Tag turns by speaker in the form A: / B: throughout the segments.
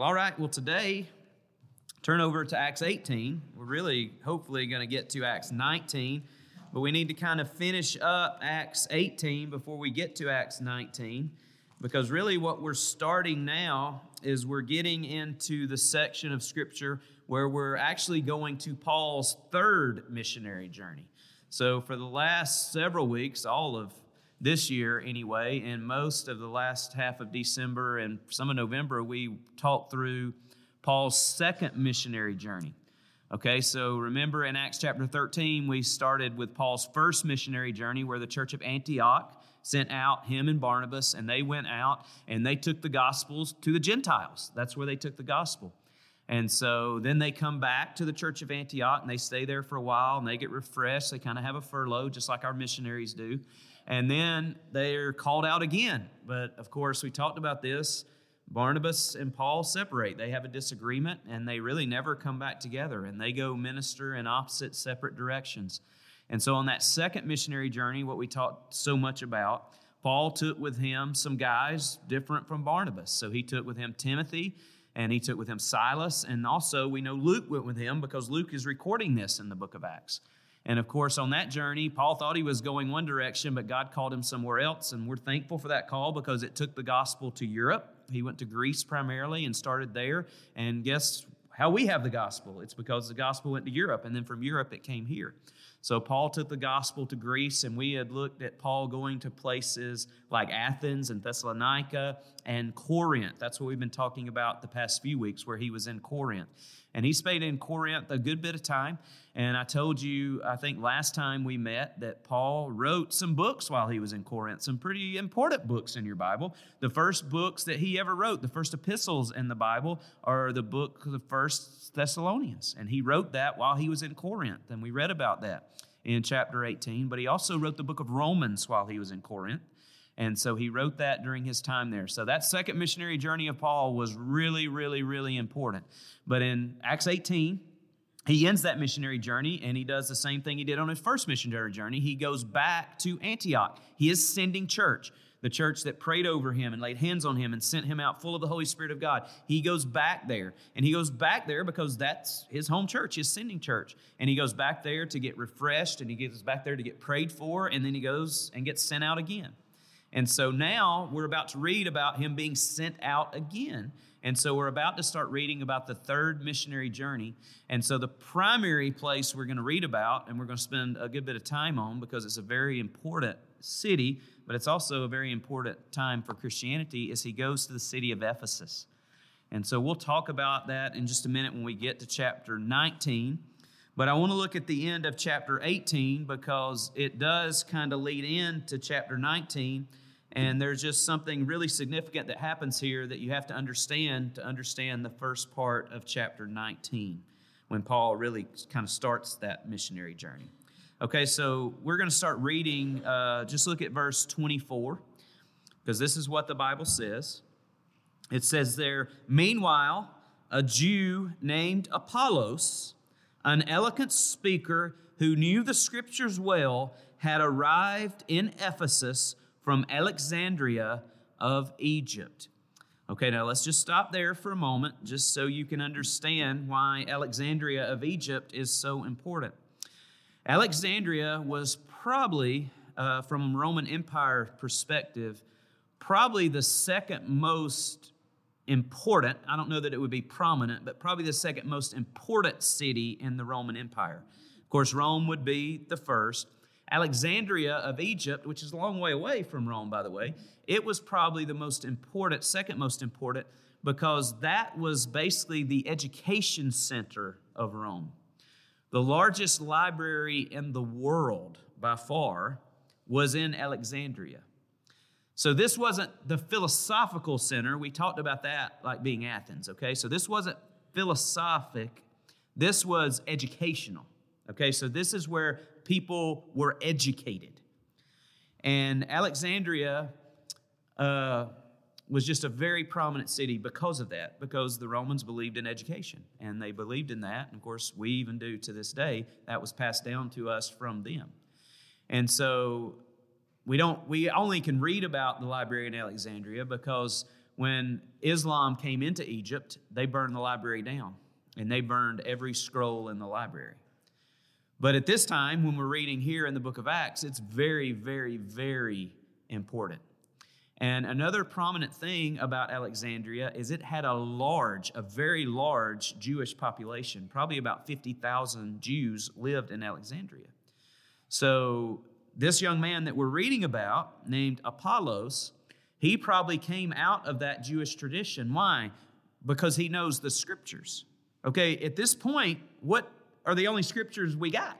A: Well, all right. Well, today, turn over to Acts 18. We're really, hopefully, going to get to Acts 19, but we need to kind of finish up Acts 18 before we get to Acts 19, because really what we're starting now is we're getting into the section of Scripture where we're actually going to Paul's third missionary journey. So, for the last several weeks, all of this year anyway, and most of the last half of December and some of November, we talked through Paul's second missionary journey. Okay, so remember in Acts chapter 13, we started with Paul's first missionary journey where the church of Antioch sent out him and Barnabas, and they went out and they took the gospels to the Gentiles. That's where they took the gospel. And so then they come back to the church of Antioch and they stay there for a while and they get refreshed. They kind of have a furlough, just like our missionaries do and then they're called out again. But of course, we talked about this. Barnabas and Paul separate. They have a disagreement and they really never come back together and they go minister in opposite, separate directions. And so, on that second missionary journey, what we talked so much about, Paul took with him some guys different from Barnabas. So, he took with him Timothy and he took with him Silas. And also, we know Luke went with him because Luke is recording this in the book of Acts. And of course, on that journey, Paul thought he was going one direction, but God called him somewhere else. And we're thankful for that call because it took the gospel to Europe. He went to Greece primarily and started there. And guess how we have the gospel? It's because the gospel went to Europe, and then from Europe it came here. So Paul took the gospel to Greece, and we had looked at Paul going to places like Athens and Thessalonica and Corinth. That's what we've been talking about the past few weeks, where he was in Corinth. And he stayed in Corinth a good bit of time. And I told you, I think last time we met, that Paul wrote some books while he was in Corinth, some pretty important books in your Bible. The first books that he ever wrote, the first epistles in the Bible, are the book of the First Thessalonians. And he wrote that while he was in Corinth. And we read about that in chapter 18. But he also wrote the book of Romans while he was in Corinth. And so he wrote that during his time there. So that second missionary journey of Paul was really, really, really important. But in Acts 18, he ends that missionary journey and he does the same thing he did on his first missionary journey. He goes back to Antioch. He is sending church, the church that prayed over him and laid hands on him and sent him out full of the Holy Spirit of God. He goes back there. And he goes back there because that's his home church, his sending church. And he goes back there to get refreshed and he goes back there to get prayed for. And then he goes and gets sent out again. And so now we're about to read about him being sent out again. And so we're about to start reading about the third missionary journey. And so the primary place we're going to read about, and we're going to spend a good bit of time on because it's a very important city, but it's also a very important time for Christianity, is he goes to the city of Ephesus. And so we'll talk about that in just a minute when we get to chapter 19. But I want to look at the end of chapter 18 because it does kind of lead into chapter 19 and there's just something really significant that happens here that you have to understand to understand the first part of chapter 19 when Paul really kind of starts that missionary journey. Okay, so we're going to start reading, uh, just look at verse 24, because this is what the Bible says. It says there, Meanwhile, a Jew named Apollos, an eloquent speaker who knew the scriptures well, had arrived in Ephesus from Alexandria of Egypt. Okay, now let's just stop there for a moment, just so you can understand why Alexandria of Egypt is so important. Alexandria was probably, uh, from Roman Empire perspective, probably the second most important. I don't know that it would be prominent, but probably the second most important city in the Roman Empire. Of course, Rome would be the first. Alexandria of Egypt, which is a long way away from Rome, by the way, it was probably the most important, second most important, because that was basically the education center of Rome. The largest library in the world by far was in Alexandria. So this wasn't the philosophical center. We talked about that like being Athens, okay? So this wasn't philosophic, this was educational. Okay, so this is where people were educated. And Alexandria uh, was just a very prominent city because of that, because the Romans believed in education. And they believed in that. And of course, we even do to this day. That was passed down to us from them. And so we don't we only can read about the library in Alexandria because when Islam came into Egypt, they burned the library down and they burned every scroll in the library. But at this time, when we're reading here in the book of Acts, it's very, very, very important. And another prominent thing about Alexandria is it had a large, a very large Jewish population. Probably about 50,000 Jews lived in Alexandria. So, this young man that we're reading about, named Apollos, he probably came out of that Jewish tradition. Why? Because he knows the scriptures. Okay, at this point, what are the only scriptures we got?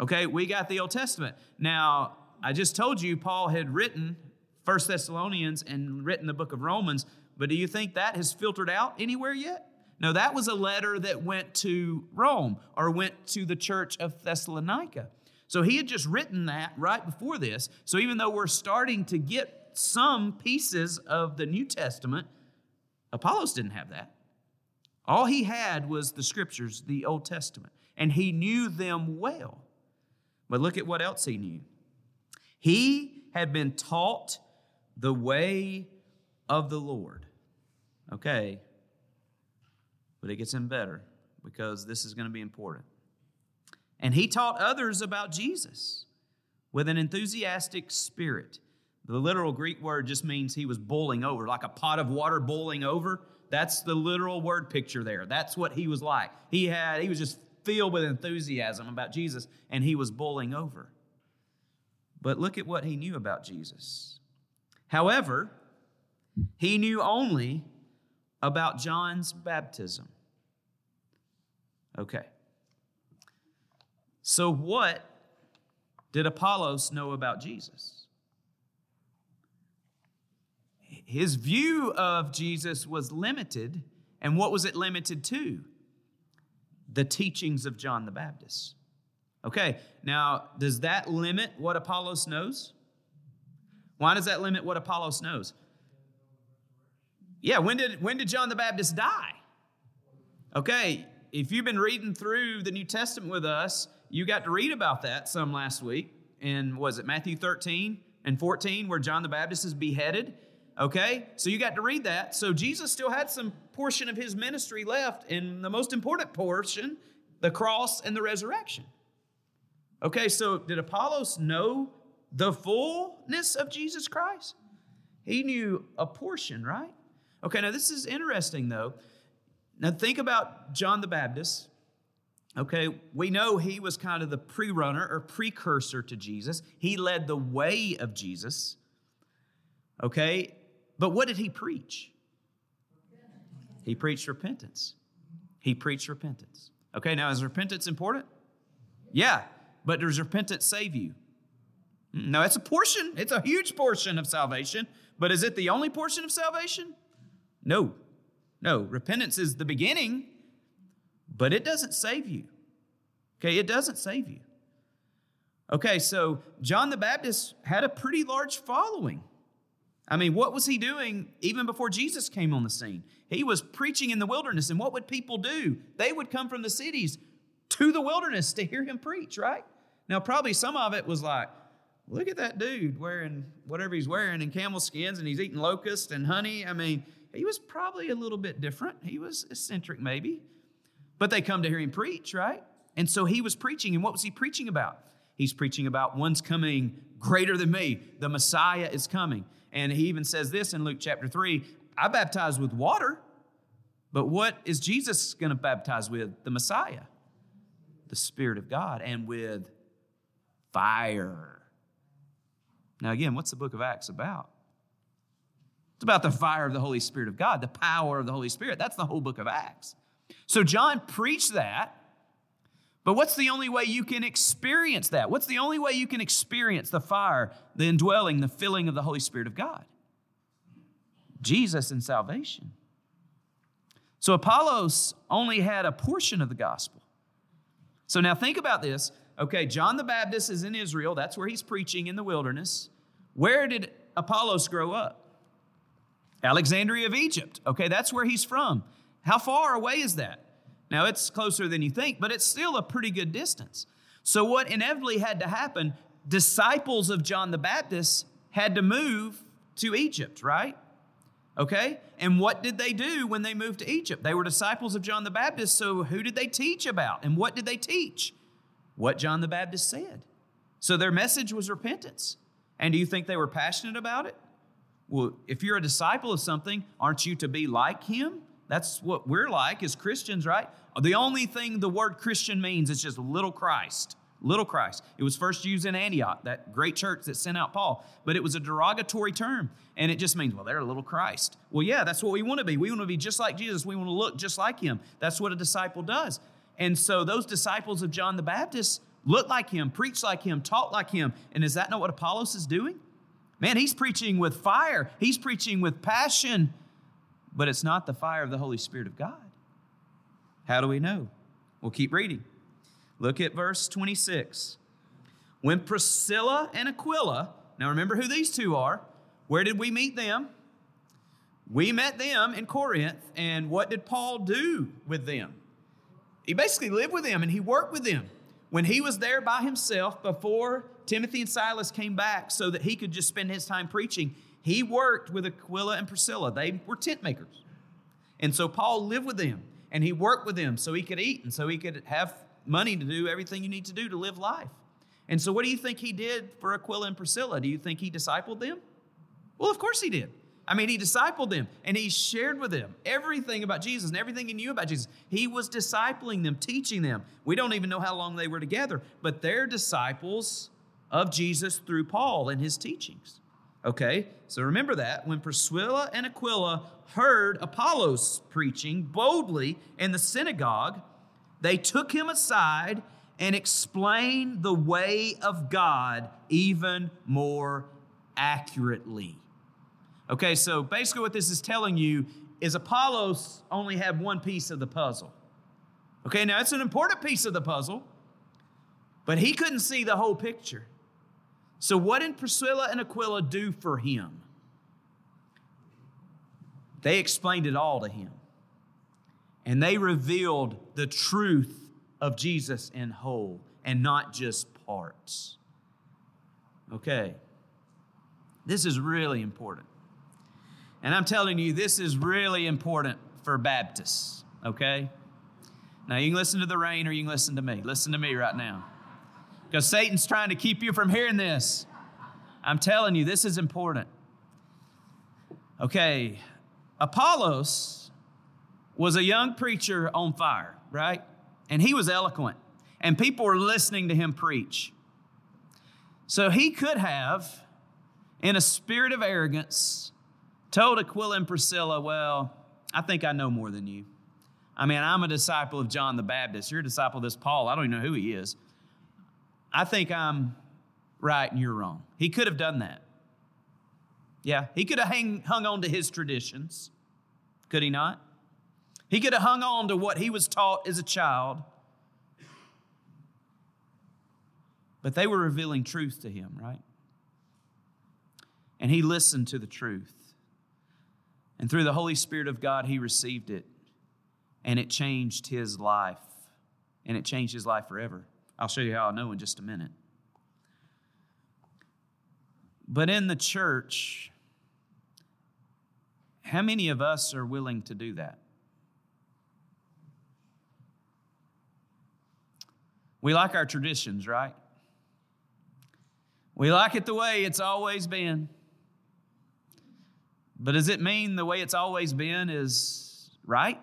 A: Okay, we got the Old Testament. Now, I just told you Paul had written First Thessalonians and written the book of Romans, but do you think that has filtered out anywhere yet? No, that was a letter that went to Rome or went to the church of Thessalonica. So he had just written that right before this. So even though we're starting to get some pieces of the New Testament, Apollos didn't have that. All he had was the scriptures, the Old Testament, and he knew them well. But look at what else he knew. He had been taught the way of the Lord. Okay, but it gets in better because this is going to be important. And he taught others about Jesus with an enthusiastic spirit. The literal Greek word just means he was boiling over, like a pot of water boiling over. That's the literal word picture there. That's what he was like. He had he was just filled with enthusiasm about Jesus and he was boiling over. But look at what he knew about Jesus. However, he knew only about John's baptism. Okay. So, what did Apollos know about Jesus? His view of Jesus was limited. And what was it limited to? The teachings of John the Baptist. Okay, now does that limit what Apollos knows? Why does that limit what Apollos knows? Yeah, when did when did John the Baptist die? Okay, if you've been reading through the New Testament with us, you got to read about that some last week And was it Matthew 13 and 14 where John the Baptist is beheaded Okay? So you got to read that. So Jesus still had some portion of his ministry left, and the most important portion, the cross and the resurrection. Okay, so did Apollos know the fullness of Jesus Christ? He knew a portion, right? Okay, now this is interesting though. Now think about John the Baptist. Okay, we know he was kind of the pre runner or precursor to Jesus. He led the way of Jesus. Okay, but what did he preach? He preached repentance. He preached repentance. Okay, now is repentance important? Yeah, but does repentance save you? No, it's a portion. It's a huge portion of salvation. But is it the only portion of salvation? No. No, repentance is the beginning, but it doesn't save you. Okay, it doesn't save you. Okay, so John the Baptist had a pretty large following. I mean, what was he doing even before Jesus came on the scene? He was preaching in the wilderness, and what would people do? They would come from the cities to the wilderness to hear him preach, right? Now, probably some of it was like, look at that dude wearing whatever he's wearing in camel skins and he's eating locusts and honey. I mean, he was probably a little bit different. He was eccentric, maybe. But they come to hear him preach, right? And so he was preaching. And what was he preaching about? He's preaching about one's coming greater than me. The Messiah is coming. And he even says this in Luke chapter 3 I baptize with water, but what is Jesus going to baptize with? The Messiah, the Spirit of God, and with fire. Now, again, what's the book of Acts about? It's about the fire of the Holy Spirit of God, the power of the Holy Spirit. That's the whole book of Acts. So, John preached that. But what's the only way you can experience that? What's the only way you can experience the fire, the indwelling, the filling of the Holy Spirit of God? Jesus and salvation. So Apollos only had a portion of the gospel. So now think about this. Okay, John the Baptist is in Israel. That's where he's preaching in the wilderness. Where did Apollos grow up? Alexandria of Egypt. Okay, that's where he's from. How far away is that? Now, it's closer than you think, but it's still a pretty good distance. So, what inevitably had to happen, disciples of John the Baptist had to move to Egypt, right? Okay? And what did they do when they moved to Egypt? They were disciples of John the Baptist, so who did they teach about? And what did they teach? What John the Baptist said. So their message was repentance. And do you think they were passionate about it? Well, if you're a disciple of something, aren't you to be like him? That's what we're like as Christians, right? The only thing the word Christian means is just little Christ. Little Christ. It was first used in Antioch, that great church that sent out Paul, but it was a derogatory term. And it just means, well, they're a little Christ. Well, yeah, that's what we want to be. We want to be just like Jesus. We want to look just like him. That's what a disciple does. And so those disciples of John the Baptist looked like him, preached like him, taught like him. And is that not what Apollos is doing? Man, he's preaching with fire, he's preaching with passion, but it's not the fire of the Holy Spirit of God. How do we know? We'll keep reading. Look at verse 26. When Priscilla and Aquila, now remember who these two are, where did we meet them? We met them in Corinth, and what did Paul do with them? He basically lived with them and he worked with them. When he was there by himself before Timothy and Silas came back so that he could just spend his time preaching, he worked with Aquila and Priscilla. They were tent makers. And so Paul lived with them and he worked with them so he could eat and so he could have money to do everything you need to do to live life. And so, what do you think he did for Aquila and Priscilla? Do you think he discipled them? Well, of course he did. I mean, he discipled them and he shared with them everything about Jesus and everything he knew about Jesus. He was discipling them, teaching them. We don't even know how long they were together, but they're disciples of Jesus through Paul and his teachings. Okay, so remember that when Priscilla and Aquila heard Apollos preaching boldly in the synagogue, they took him aside and explained the way of God even more accurately. Okay, so basically, what this is telling you is Apollos only had one piece of the puzzle. Okay, now it's an important piece of the puzzle, but he couldn't see the whole picture. So, what did Priscilla and Aquila do for him? They explained it all to him and they revealed the truth of Jesus in whole and not just parts. Okay, this is really important. And I'm telling you, this is really important for Baptists, okay? Now, you can listen to the rain or you can listen to me. Listen to me right now. Because Satan's trying to keep you from hearing this. I'm telling you, this is important. Okay, Apollos was a young preacher on fire, right? And he was eloquent, and people were listening to him preach. So he could have, in a spirit of arrogance, told Aquila and Priscilla, Well, I think I know more than you. I mean, I'm a disciple of John the Baptist. You're a disciple of this Paul. I don't even know who he is. I think I'm right and you're wrong. He could have done that. Yeah, he could have hang, hung on to his traditions. Could he not? He could have hung on to what he was taught as a child. But they were revealing truth to him, right? And he listened to the truth. And through the Holy Spirit of God, he received it. And it changed his life. And it changed his life forever. I'll show you how I know in just a minute. But in the church, how many of us are willing to do that? We like our traditions, right? We like it the way it's always been. But does it mean the way it's always been is right?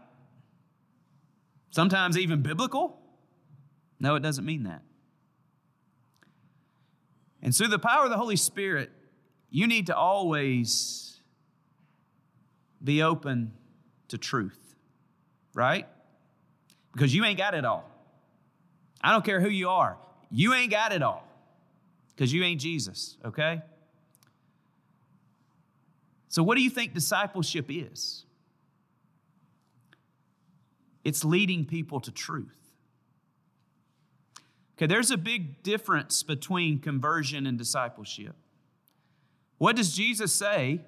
A: Sometimes even biblical? No, it doesn't mean that. And through the power of the Holy Spirit, you need to always be open to truth, right? Because you ain't got it all. I don't care who you are. You ain't got it all because you ain't Jesus, okay? So, what do you think discipleship is? It's leading people to truth. Okay, there's a big difference between conversion and discipleship. What does Jesus say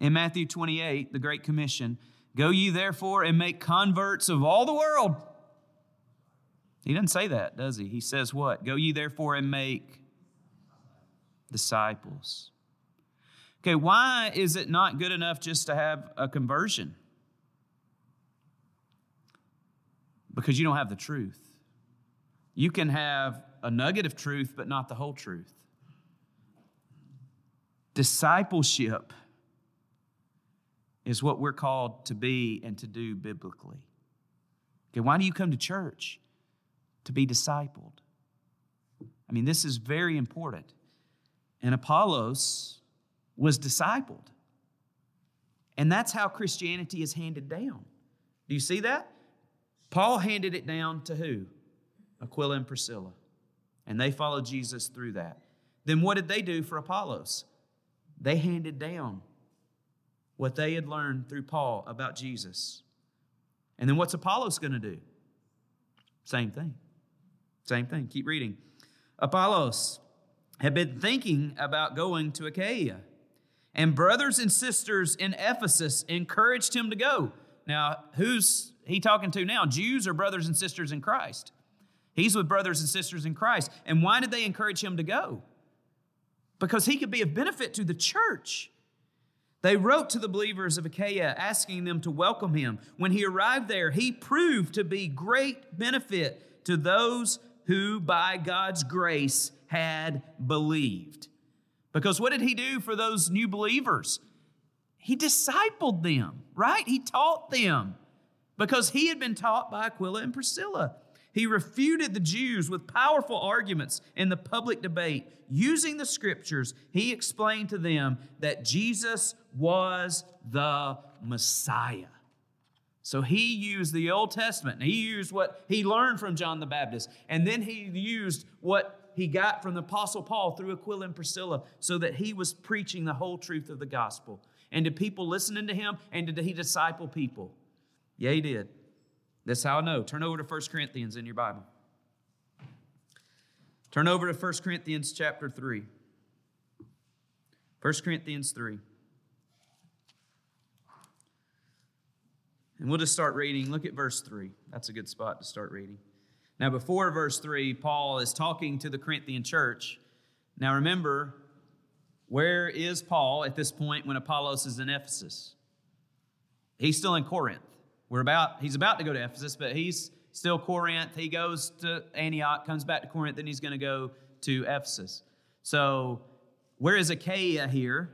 A: in Matthew 28, the Great Commission? Go ye therefore and make converts of all the world he doesn't say that, does he? He says what? Go ye therefore and make disciples. Okay, why is it not good enough just to have a conversion? Because you don't have the truth. You can have a nugget of truth, but not the whole truth. Discipleship is what we're called to be and to do biblically. Okay, why do you come to church? To be discipled. I mean, this is very important. And Apollos was discipled. And that's how Christianity is handed down. Do you see that? Paul handed it down to who? Aquila and Priscilla. And they followed Jesus through that. Then what did they do for Apollos? They handed down what they had learned through Paul about Jesus. And then what's Apollos going to do? Same thing. Same thing. Keep reading. Apollos had been thinking about going to Achaia, and brothers and sisters in Ephesus encouraged him to go. Now, who's he talking to now? Jews or brothers and sisters in Christ? He's with brothers and sisters in Christ. And why did they encourage him to go? Because he could be of benefit to the church. They wrote to the believers of Achaia asking them to welcome him. When he arrived there, he proved to be great benefit to those who, by God's grace, had believed. Because what did he do for those new believers? He discipled them, right? He taught them because he had been taught by Aquila and Priscilla. He refuted the Jews with powerful arguments in the public debate. Using the scriptures, he explained to them that Jesus was the Messiah. So he used the Old Testament. He used what he learned from John the Baptist. And then he used what he got from the Apostle Paul through Aquila and Priscilla so that he was preaching the whole truth of the gospel. And did people listening to him? And did he disciple people? Yeah, he did. That's how I know. Turn over to 1 Corinthians in your Bible. Turn over to 1 Corinthians chapter 3. 1 Corinthians 3. And we'll just start reading. Look at verse 3. That's a good spot to start reading. Now, before verse 3, Paul is talking to the Corinthian church. Now, remember, where is Paul at this point when Apollos is in Ephesus? He's still in Corinth. We're about, he's about to go to Ephesus, but he's still Corinth. He goes to Antioch, comes back to Corinth, then he's going to go to Ephesus. So, where is Achaia here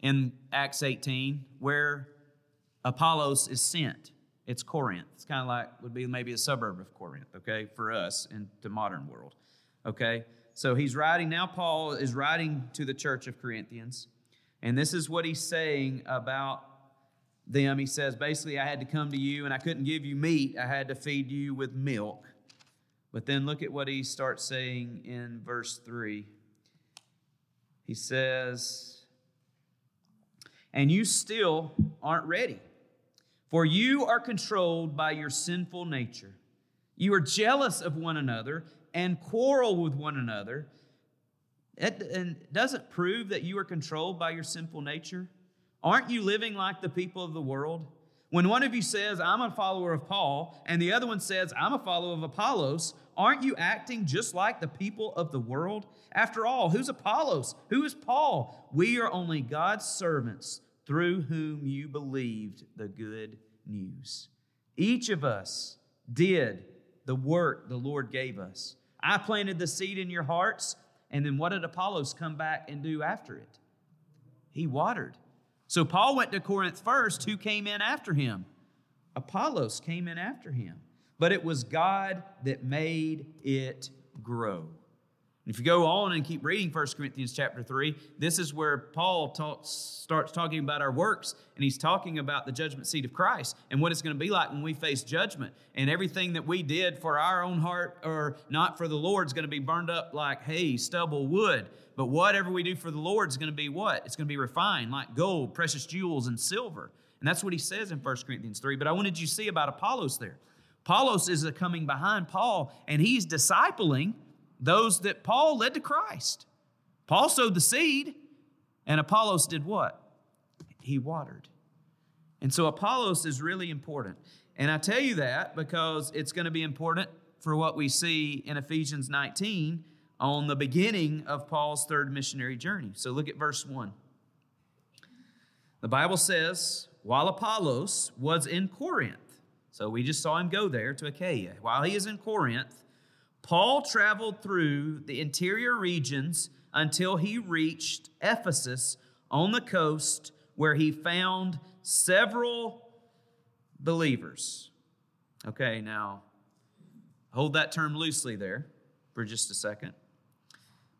A: in Acts 18? Where Apollos is sent. It's Corinth. It's kind of like, would be maybe a suburb of Corinth, okay, for us in the modern world, okay? So he's writing, now Paul is writing to the church of Corinthians, and this is what he's saying about them. He says, basically, I had to come to you and I couldn't give you meat, I had to feed you with milk. But then look at what he starts saying in verse 3. He says, And you still aren't ready, for you are controlled by your sinful nature. You are jealous of one another and quarrel with one another. It, and doesn't prove that you are controlled by your sinful nature. Aren't you living like the people of the world? When one of you says, I'm a follower of Paul, and the other one says, I'm a follower of Apollos, aren't you acting just like the people of the world? After all, who's Apollos? Who is Paul? We are only God's servants through whom you believed the good news. Each of us did the work the Lord gave us. I planted the seed in your hearts, and then what did Apollos come back and do after it? He watered. So Paul went to Corinth first. Who came in after him? Apollos came in after him. But it was God that made it grow. If you go on and keep reading 1 Corinthians chapter 3, this is where Paul talks, starts talking about our works, and he's talking about the judgment seat of Christ and what it's going to be like when we face judgment. And everything that we did for our own heart or not for the Lord is going to be burned up like hay, stubble, wood. But whatever we do for the Lord is going to be what? It's going to be refined like gold, precious jewels, and silver. And that's what he says in 1 Corinthians 3. But I wanted you to see about Apollos there. Apollos is coming behind Paul, and he's discipling those that Paul led to Christ. Paul sowed the seed, and Apollos did what? He watered. And so Apollos is really important. And I tell you that because it's going to be important for what we see in Ephesians 19 on the beginning of Paul's third missionary journey. So look at verse 1. The Bible says, while Apollos was in Corinth, so we just saw him go there to Achaia. While he is in Corinth, Paul traveled through the interior regions until he reached Ephesus on the coast, where he found several believers. Okay, now hold that term loosely there for just a second.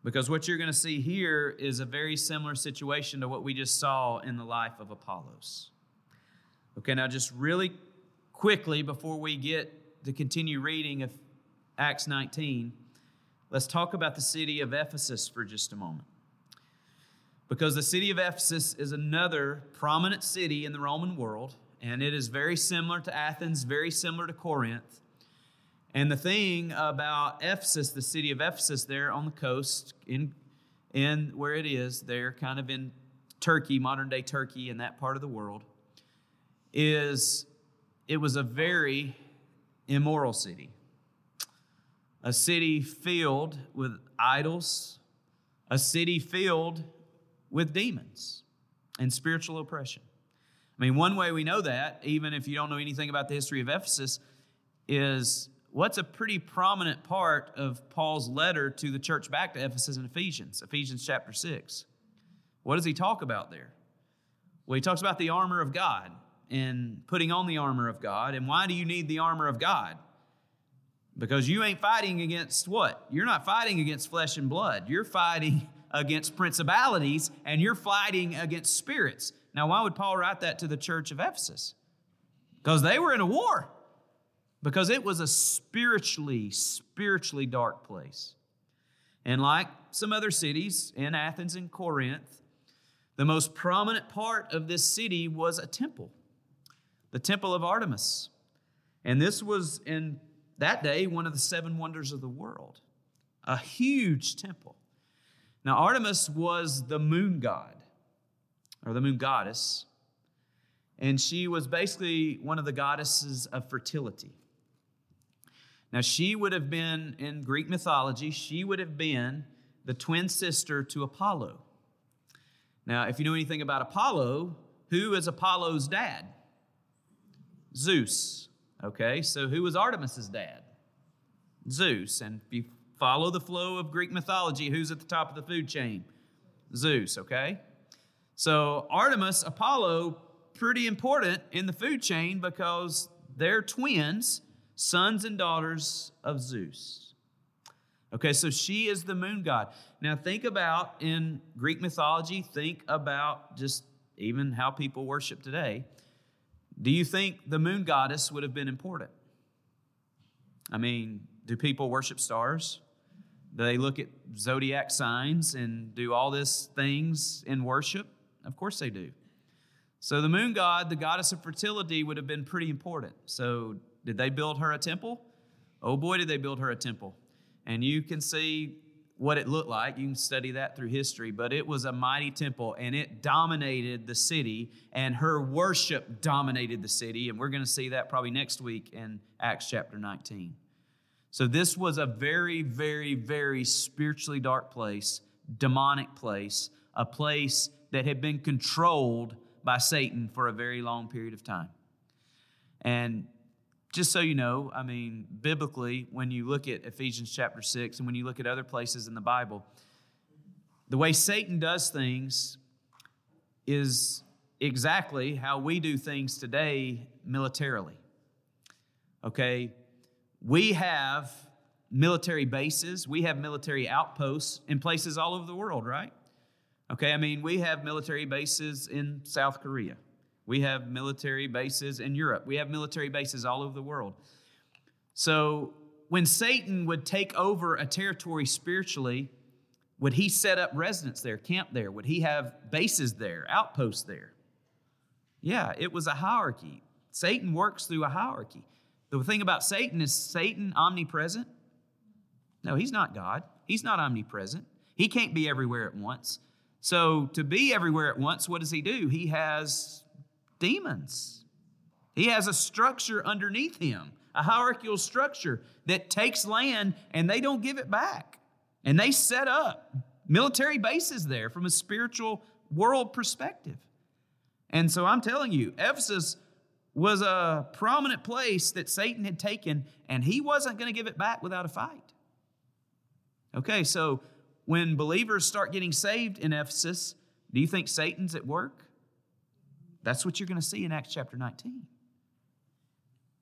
A: Because what you're going to see here is a very similar situation to what we just saw in the life of Apollos. Okay, now just really quickly before we get to continue reading Acts 19, let's talk about the city of Ephesus for just a moment. Because the city of Ephesus is another prominent city in the Roman world, and it is very similar to Athens, very similar to Corinth. And the thing about Ephesus, the city of Ephesus, there on the coast, in, in where it is, there kind of in Turkey, modern day Turkey, in that part of the world, is it was a very immoral city. A city filled with idols, a city filled with demons and spiritual oppression. I mean, one way we know that, even if you don't know anything about the history of Ephesus, is what's a pretty prominent part of Paul's letter to the church back to Ephesus and Ephesians, Ephesians chapter 6. What does he talk about there? Well, he talks about the armor of God and putting on the armor of God. And why do you need the armor of God? Because you ain't fighting against what? You're not fighting against flesh and blood. You're fighting against principalities and you're fighting against spirits. Now, why would Paul write that to the church of Ephesus? Because they were in a war because it was a spiritually, spiritually dark place. And like some other cities in Athens and Corinth, the most prominent part of this city was a temple, the temple of Artemis. And this was in that day one of the seven wonders of the world, a huge temple. Now, Artemis was the moon god, or the moon goddess, and she was basically one of the goddesses of fertility. Now, she would have been, in Greek mythology, she would have been the twin sister to Apollo. Now, if you know anything about Apollo, who is Apollo's dad? Zeus. Okay, so who was Artemis's dad? Zeus. And if you follow the flow of Greek mythology, who's at the top of the food chain? Zeus, okay? So Artemis, Apollo, pretty important in the food chain because they're twins sons and daughters of Zeus. Okay, so she is the moon god. Now, think about in Greek mythology, think about just even how people worship today. Do you think the moon goddess would have been important? I mean, do people worship stars? Do they look at zodiac signs and do all these things in worship? Of course they do. So the moon god, the goddess of fertility, would have been pretty important. So did they build her a temple? Oh boy, did they build her a temple. And you can see what it looked like. You can study that through history, but it was a mighty temple and it dominated the city, and her worship dominated the city. And we're going to see that probably next week in Acts chapter 19. So, this was a very, very, very spiritually dark place, demonic place, a place that had been controlled by Satan for a very long period of time. And just so you know, I mean, biblically, when you look at Ephesians chapter 6 and when you look at other places in the Bible, the way Satan does things is exactly how we do things today militarily. Okay? We have military bases, we have military outposts in places all over the world, right? Okay, I mean, we have military bases in South Korea. We have military bases in Europe. We have military bases all over the world. So when Satan would take over a territory spiritually, would he set up residence there, camp there? Would he have bases there, outposts there? Yeah, it was a hierarchy. Satan works through a hierarchy. The thing about Satan is Satan omnipresent? No, he's not God. He's not omnipresent. He can't be everywhere at once. So, to be everywhere at once, what does he do? He has demons. He has a structure underneath him, a hierarchical structure that takes land and they don't give it back. And they set up military bases there from a spiritual world perspective. And so I'm telling you, Ephesus was a prominent place that Satan had taken, and he wasn't going to give it back without a fight. Okay, so when believers start getting saved in Ephesus, do you think Satan's at work? That's what you're going to see in Acts chapter 19.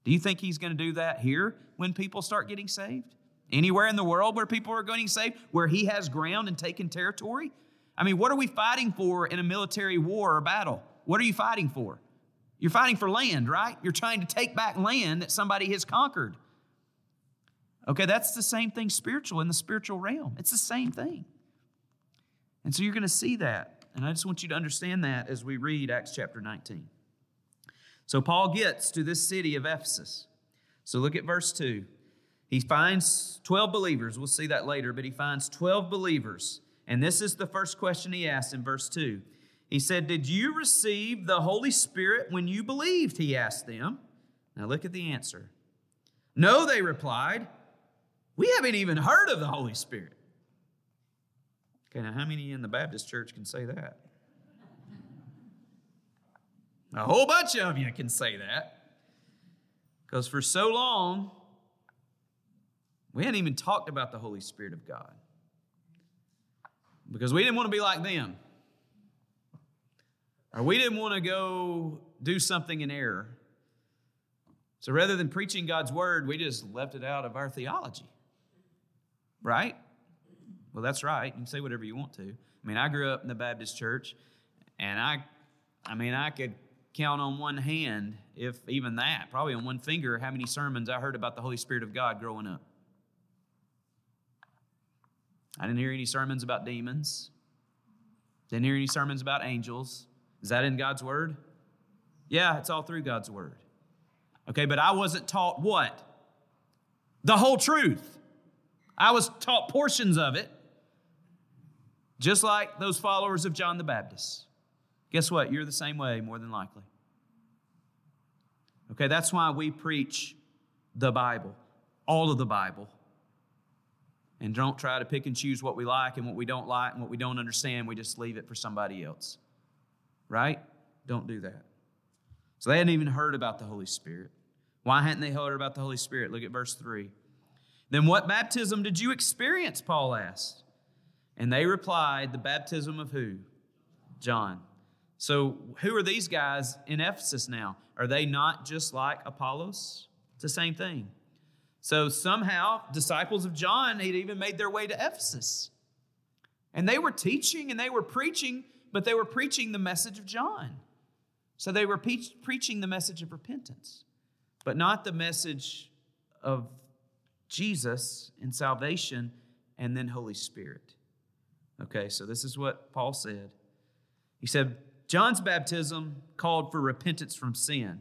A: Do you think he's going to do that here when people start getting saved? Anywhere in the world where people are getting saved, where he has ground and taken territory? I mean, what are we fighting for in a military war or battle? What are you fighting for? You're fighting for land, right? You're trying to take back land that somebody has conquered. Okay, that's the same thing spiritual in the spiritual realm. It's the same thing. And so you're going to see that. And I just want you to understand that as we read Acts chapter 19. So Paul gets to this city of Ephesus. So look at verse 2. He finds 12 believers. We'll see that later, but he finds 12 believers. And this is the first question he asks in verse 2. He said, Did you receive the Holy Spirit when you believed? He asked them. Now look at the answer. No, they replied. We haven't even heard of the Holy Spirit. Okay, now how many in the Baptist church can say that? A whole bunch of you can say that. Because for so long, we hadn't even talked about the Holy Spirit of God. Because we didn't want to be like them. Or we didn't want to go do something in error. So rather than preaching God's word, we just left it out of our theology. Right? Well, that's right. You can say whatever you want to. I mean, I grew up in the Baptist church, and I, I mean, I could count on one hand, if even that, probably on one finger, how many sermons I heard about the Holy Spirit of God growing up. I didn't hear any sermons about demons. Didn't hear any sermons about angels. Is that in God's Word? Yeah, it's all through God's Word. Okay, but I wasn't taught what? The whole truth. I was taught portions of it, just like those followers of John the Baptist. Guess what? You're the same way, more than likely. Okay, that's why we preach the Bible, all of the Bible. And don't try to pick and choose what we like and what we don't like and what we don't understand. We just leave it for somebody else. Right? Don't do that. So they hadn't even heard about the Holy Spirit. Why hadn't they heard about the Holy Spirit? Look at verse 3. Then what baptism did you experience? Paul asked. And they replied, The baptism of who? John. So, who are these guys in Ephesus now? Are they not just like Apollos? It's the same thing. So, somehow, disciples of John had even made their way to Ephesus. And they were teaching and they were preaching, but they were preaching the message of John. So, they were pe- preaching the message of repentance, but not the message of Jesus and salvation and then Holy Spirit. Okay, so this is what Paul said. He said, John's baptism called for repentance from sin.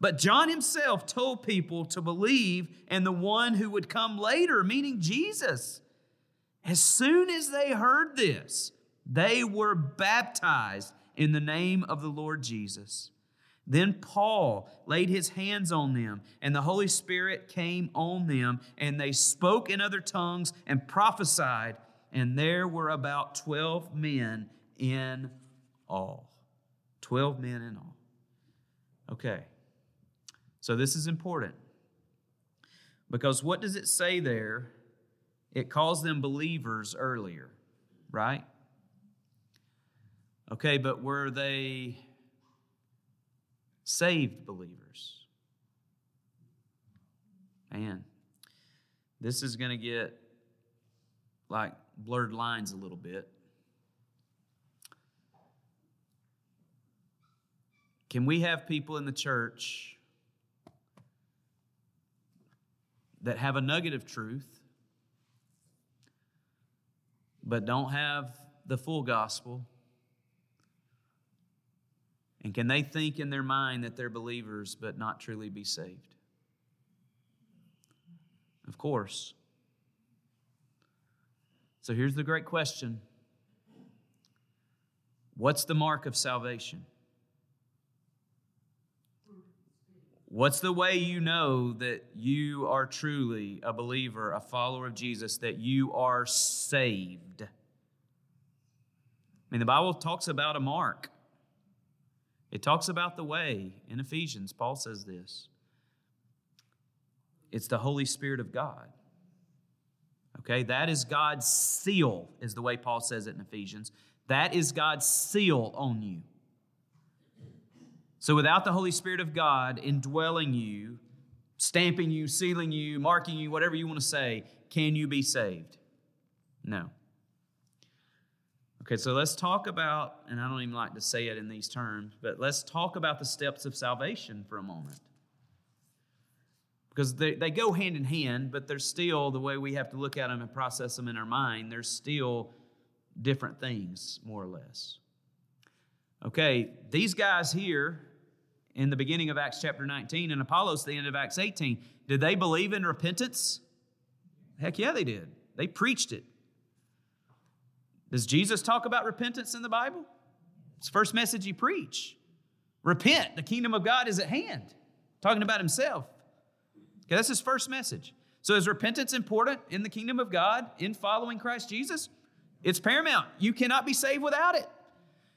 A: But John himself told people to believe in the one who would come later, meaning Jesus. As soon as they heard this, they were baptized in the name of the Lord Jesus. Then Paul laid his hands on them, and the Holy Spirit came on them, and they spoke in other tongues and prophesied. And there were about 12 men in all. 12 men in all. Okay. So this is important. Because what does it say there? It calls them believers earlier, right? Okay, but were they saved believers? Man, this is going to get like blurred lines a little bit. Can we have people in the church that have a nugget of truth, but don't have the full gospel? And can they think in their mind that they're believers, but not truly be saved? Of course. So here's the great question What's the mark of salvation? What's the way you know that you are truly a believer, a follower of Jesus, that you are saved? I mean, the Bible talks about a mark. It talks about the way in Ephesians. Paul says this it's the Holy Spirit of God. Okay, that is God's seal, is the way Paul says it in Ephesians. That is God's seal on you. So without the Holy Spirit of God indwelling you, stamping you, sealing you, marking you, whatever you want to say, can you be saved? No. Okay, so let's talk about, and I don't even like to say it in these terms, but let's talk about the steps of salvation for a moment. Because they, they go hand in hand, but they're still, the way we have to look at them and process them in our mind, they're still different things, more or less. Okay, these guys here in the beginning of Acts chapter 19 and Apollos the end of Acts 18, did they believe in repentance? Heck yeah, they did. They preached it. Does Jesus talk about repentance in the Bible? It's the first message he preached. Repent, the kingdom of God is at hand. Talking about himself. Okay, that's his first message. So is repentance important in the kingdom of God in following Christ Jesus? It's paramount. You cannot be saved without it.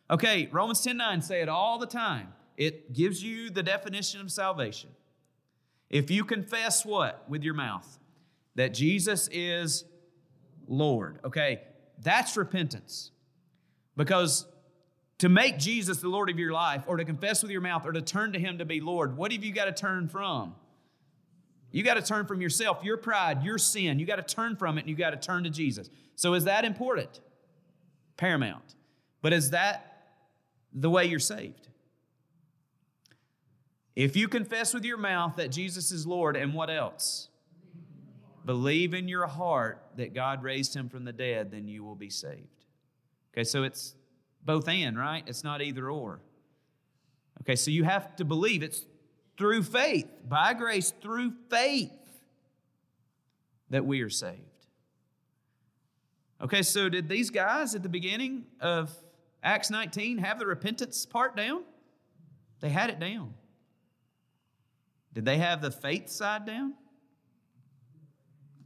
A: Okay, Romans 10 9 say it all the time. It gives you the definition of salvation. If you confess what with your mouth? That Jesus is Lord. Okay, that's repentance. Because to make Jesus the Lord of your life, or to confess with your mouth, or to turn to Him to be Lord, what have you got to turn from? You got to turn from yourself, your pride, your sin. You got to turn from it and you got to turn to Jesus. So, is that important? Paramount. But is that the way you're saved? If you confess with your mouth that Jesus is Lord, and what else? believe in your heart that God raised him from the dead, then you will be saved. Okay, so it's both and, right? It's not either or. Okay, so you have to believe it's through faith, by grace, through faith, that we are saved. Okay, so did these guys at the beginning of Acts 19 have the repentance part down? They had it down. Did they have the faith side down?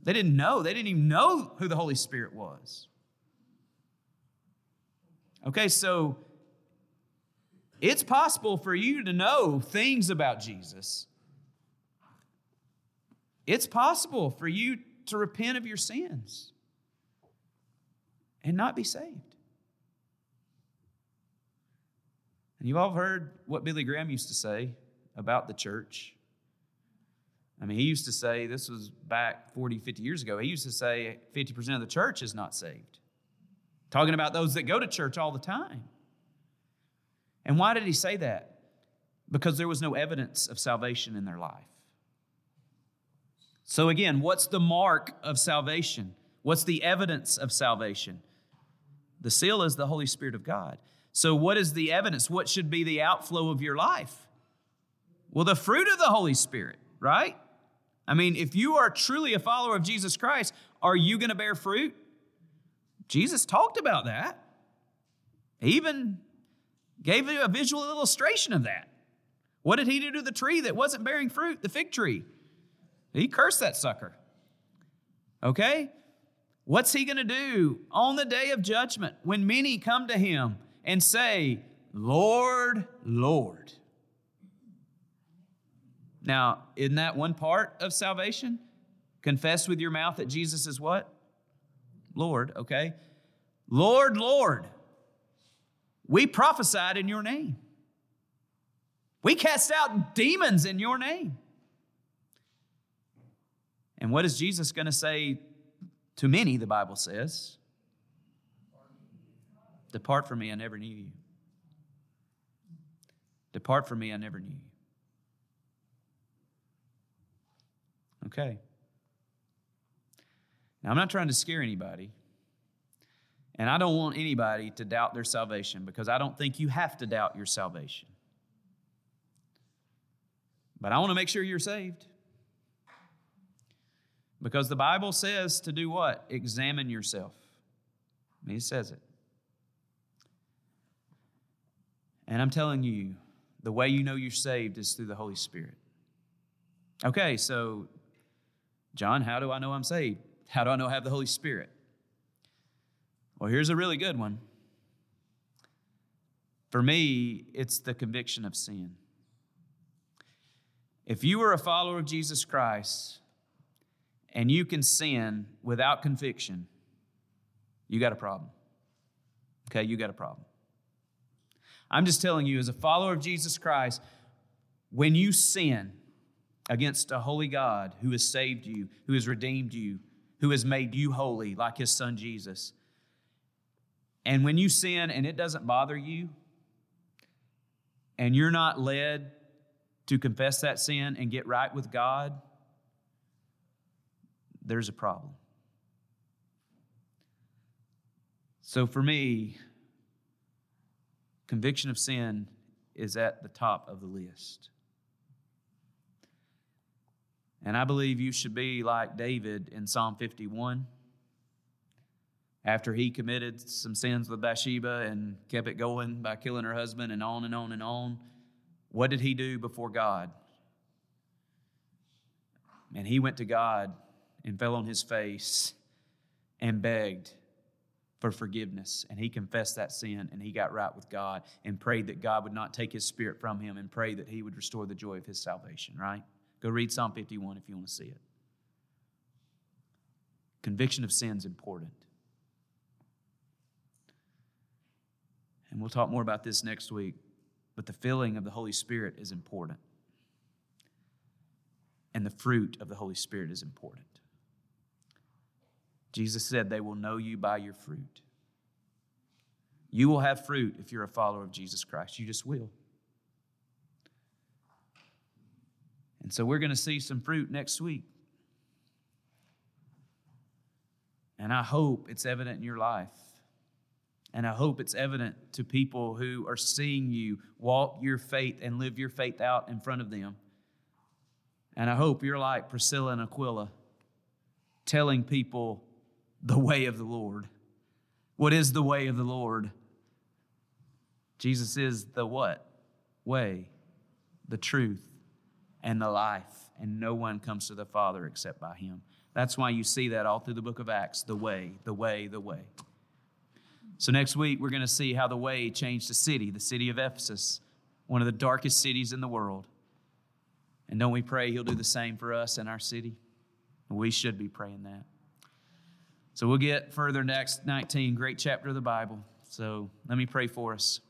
A: They didn't know. They didn't even know who the Holy Spirit was. Okay, so it's possible for you to know things about Jesus. It's possible for you to repent of your sins and not be saved. And you've all heard what Billy Graham used to say about the church. I mean, he used to say, this was back 40, 50 years ago, he used to say 50% of the church is not saved. Talking about those that go to church all the time. And why did he say that? Because there was no evidence of salvation in their life. So, again, what's the mark of salvation? What's the evidence of salvation? The seal is the Holy Spirit of God. So, what is the evidence? What should be the outflow of your life? Well, the fruit of the Holy Spirit, right? I mean, if you are truly a follower of Jesus Christ, are you going to bear fruit? Jesus talked about that. Even gave you a visual illustration of that. What did he do to the tree that wasn't bearing fruit, the fig tree? He cursed that sucker. Okay? What's he going to do on the day of judgment when many come to him and say, Lord, Lord? Now, in that one part of salvation? Confess with your mouth that Jesus is what? Lord, okay? Lord, Lord, we prophesied in your name. We cast out demons in your name. And what is Jesus going to say to many, the Bible says? Depart from me, I never knew you. Depart from me, I never knew you. Okay. Now, I'm not trying to scare anybody, and I don't want anybody to doubt their salvation because I don't think you have to doubt your salvation. But I want to make sure you're saved. Because the Bible says to do what? Examine yourself. It says it. And I'm telling you, the way you know you're saved is through the Holy Spirit. Okay, so John, how do I know I'm saved? How do I know I have the Holy Spirit? Well, here's a really good one. For me, it's the conviction of sin. If you are a follower of Jesus Christ and you can sin without conviction, you got a problem. Okay, you got a problem. I'm just telling you, as a follower of Jesus Christ, when you sin against a holy God who has saved you, who has redeemed you, who has made you holy like his son Jesus, and when you sin and it doesn't bother you, and you're not led to confess that sin and get right with God, there's a problem. So for me, conviction of sin is at the top of the list. And I believe you should be like David in Psalm 51. After he committed some sins with Bathsheba and kept it going by killing her husband and on and on and on, what did he do before God? And he went to God and fell on his face and begged for forgiveness. And he confessed that sin and he got right with God and prayed that God would not take his spirit from him and prayed that he would restore the joy of his salvation, right? Go read Psalm 51 if you want to see it. Conviction of sin is important. And we'll talk more about this next week, but the filling of the Holy Spirit is important. And the fruit of the Holy Spirit is important. Jesus said, They will know you by your fruit. You will have fruit if you're a follower of Jesus Christ. You just will. And so we're going to see some fruit next week. And I hope it's evident in your life. And I hope it's evident to people who are seeing you walk your faith and live your faith out in front of them. And I hope you're like Priscilla and Aquila, telling people the way of the Lord. What is the way of the Lord? Jesus is the what? Way, the truth, and the life. And no one comes to the Father except by him. That's why you see that all through the book of Acts the way, the way, the way. So Acts week, we're going to see how the way changed the city, the city of Ephesus, one of the darkest cities in the world. And don't we pray he'll do the same for us in our city? We should be praying that. So we'll get further next 19, great chapter of the Bible. So let me pray for us.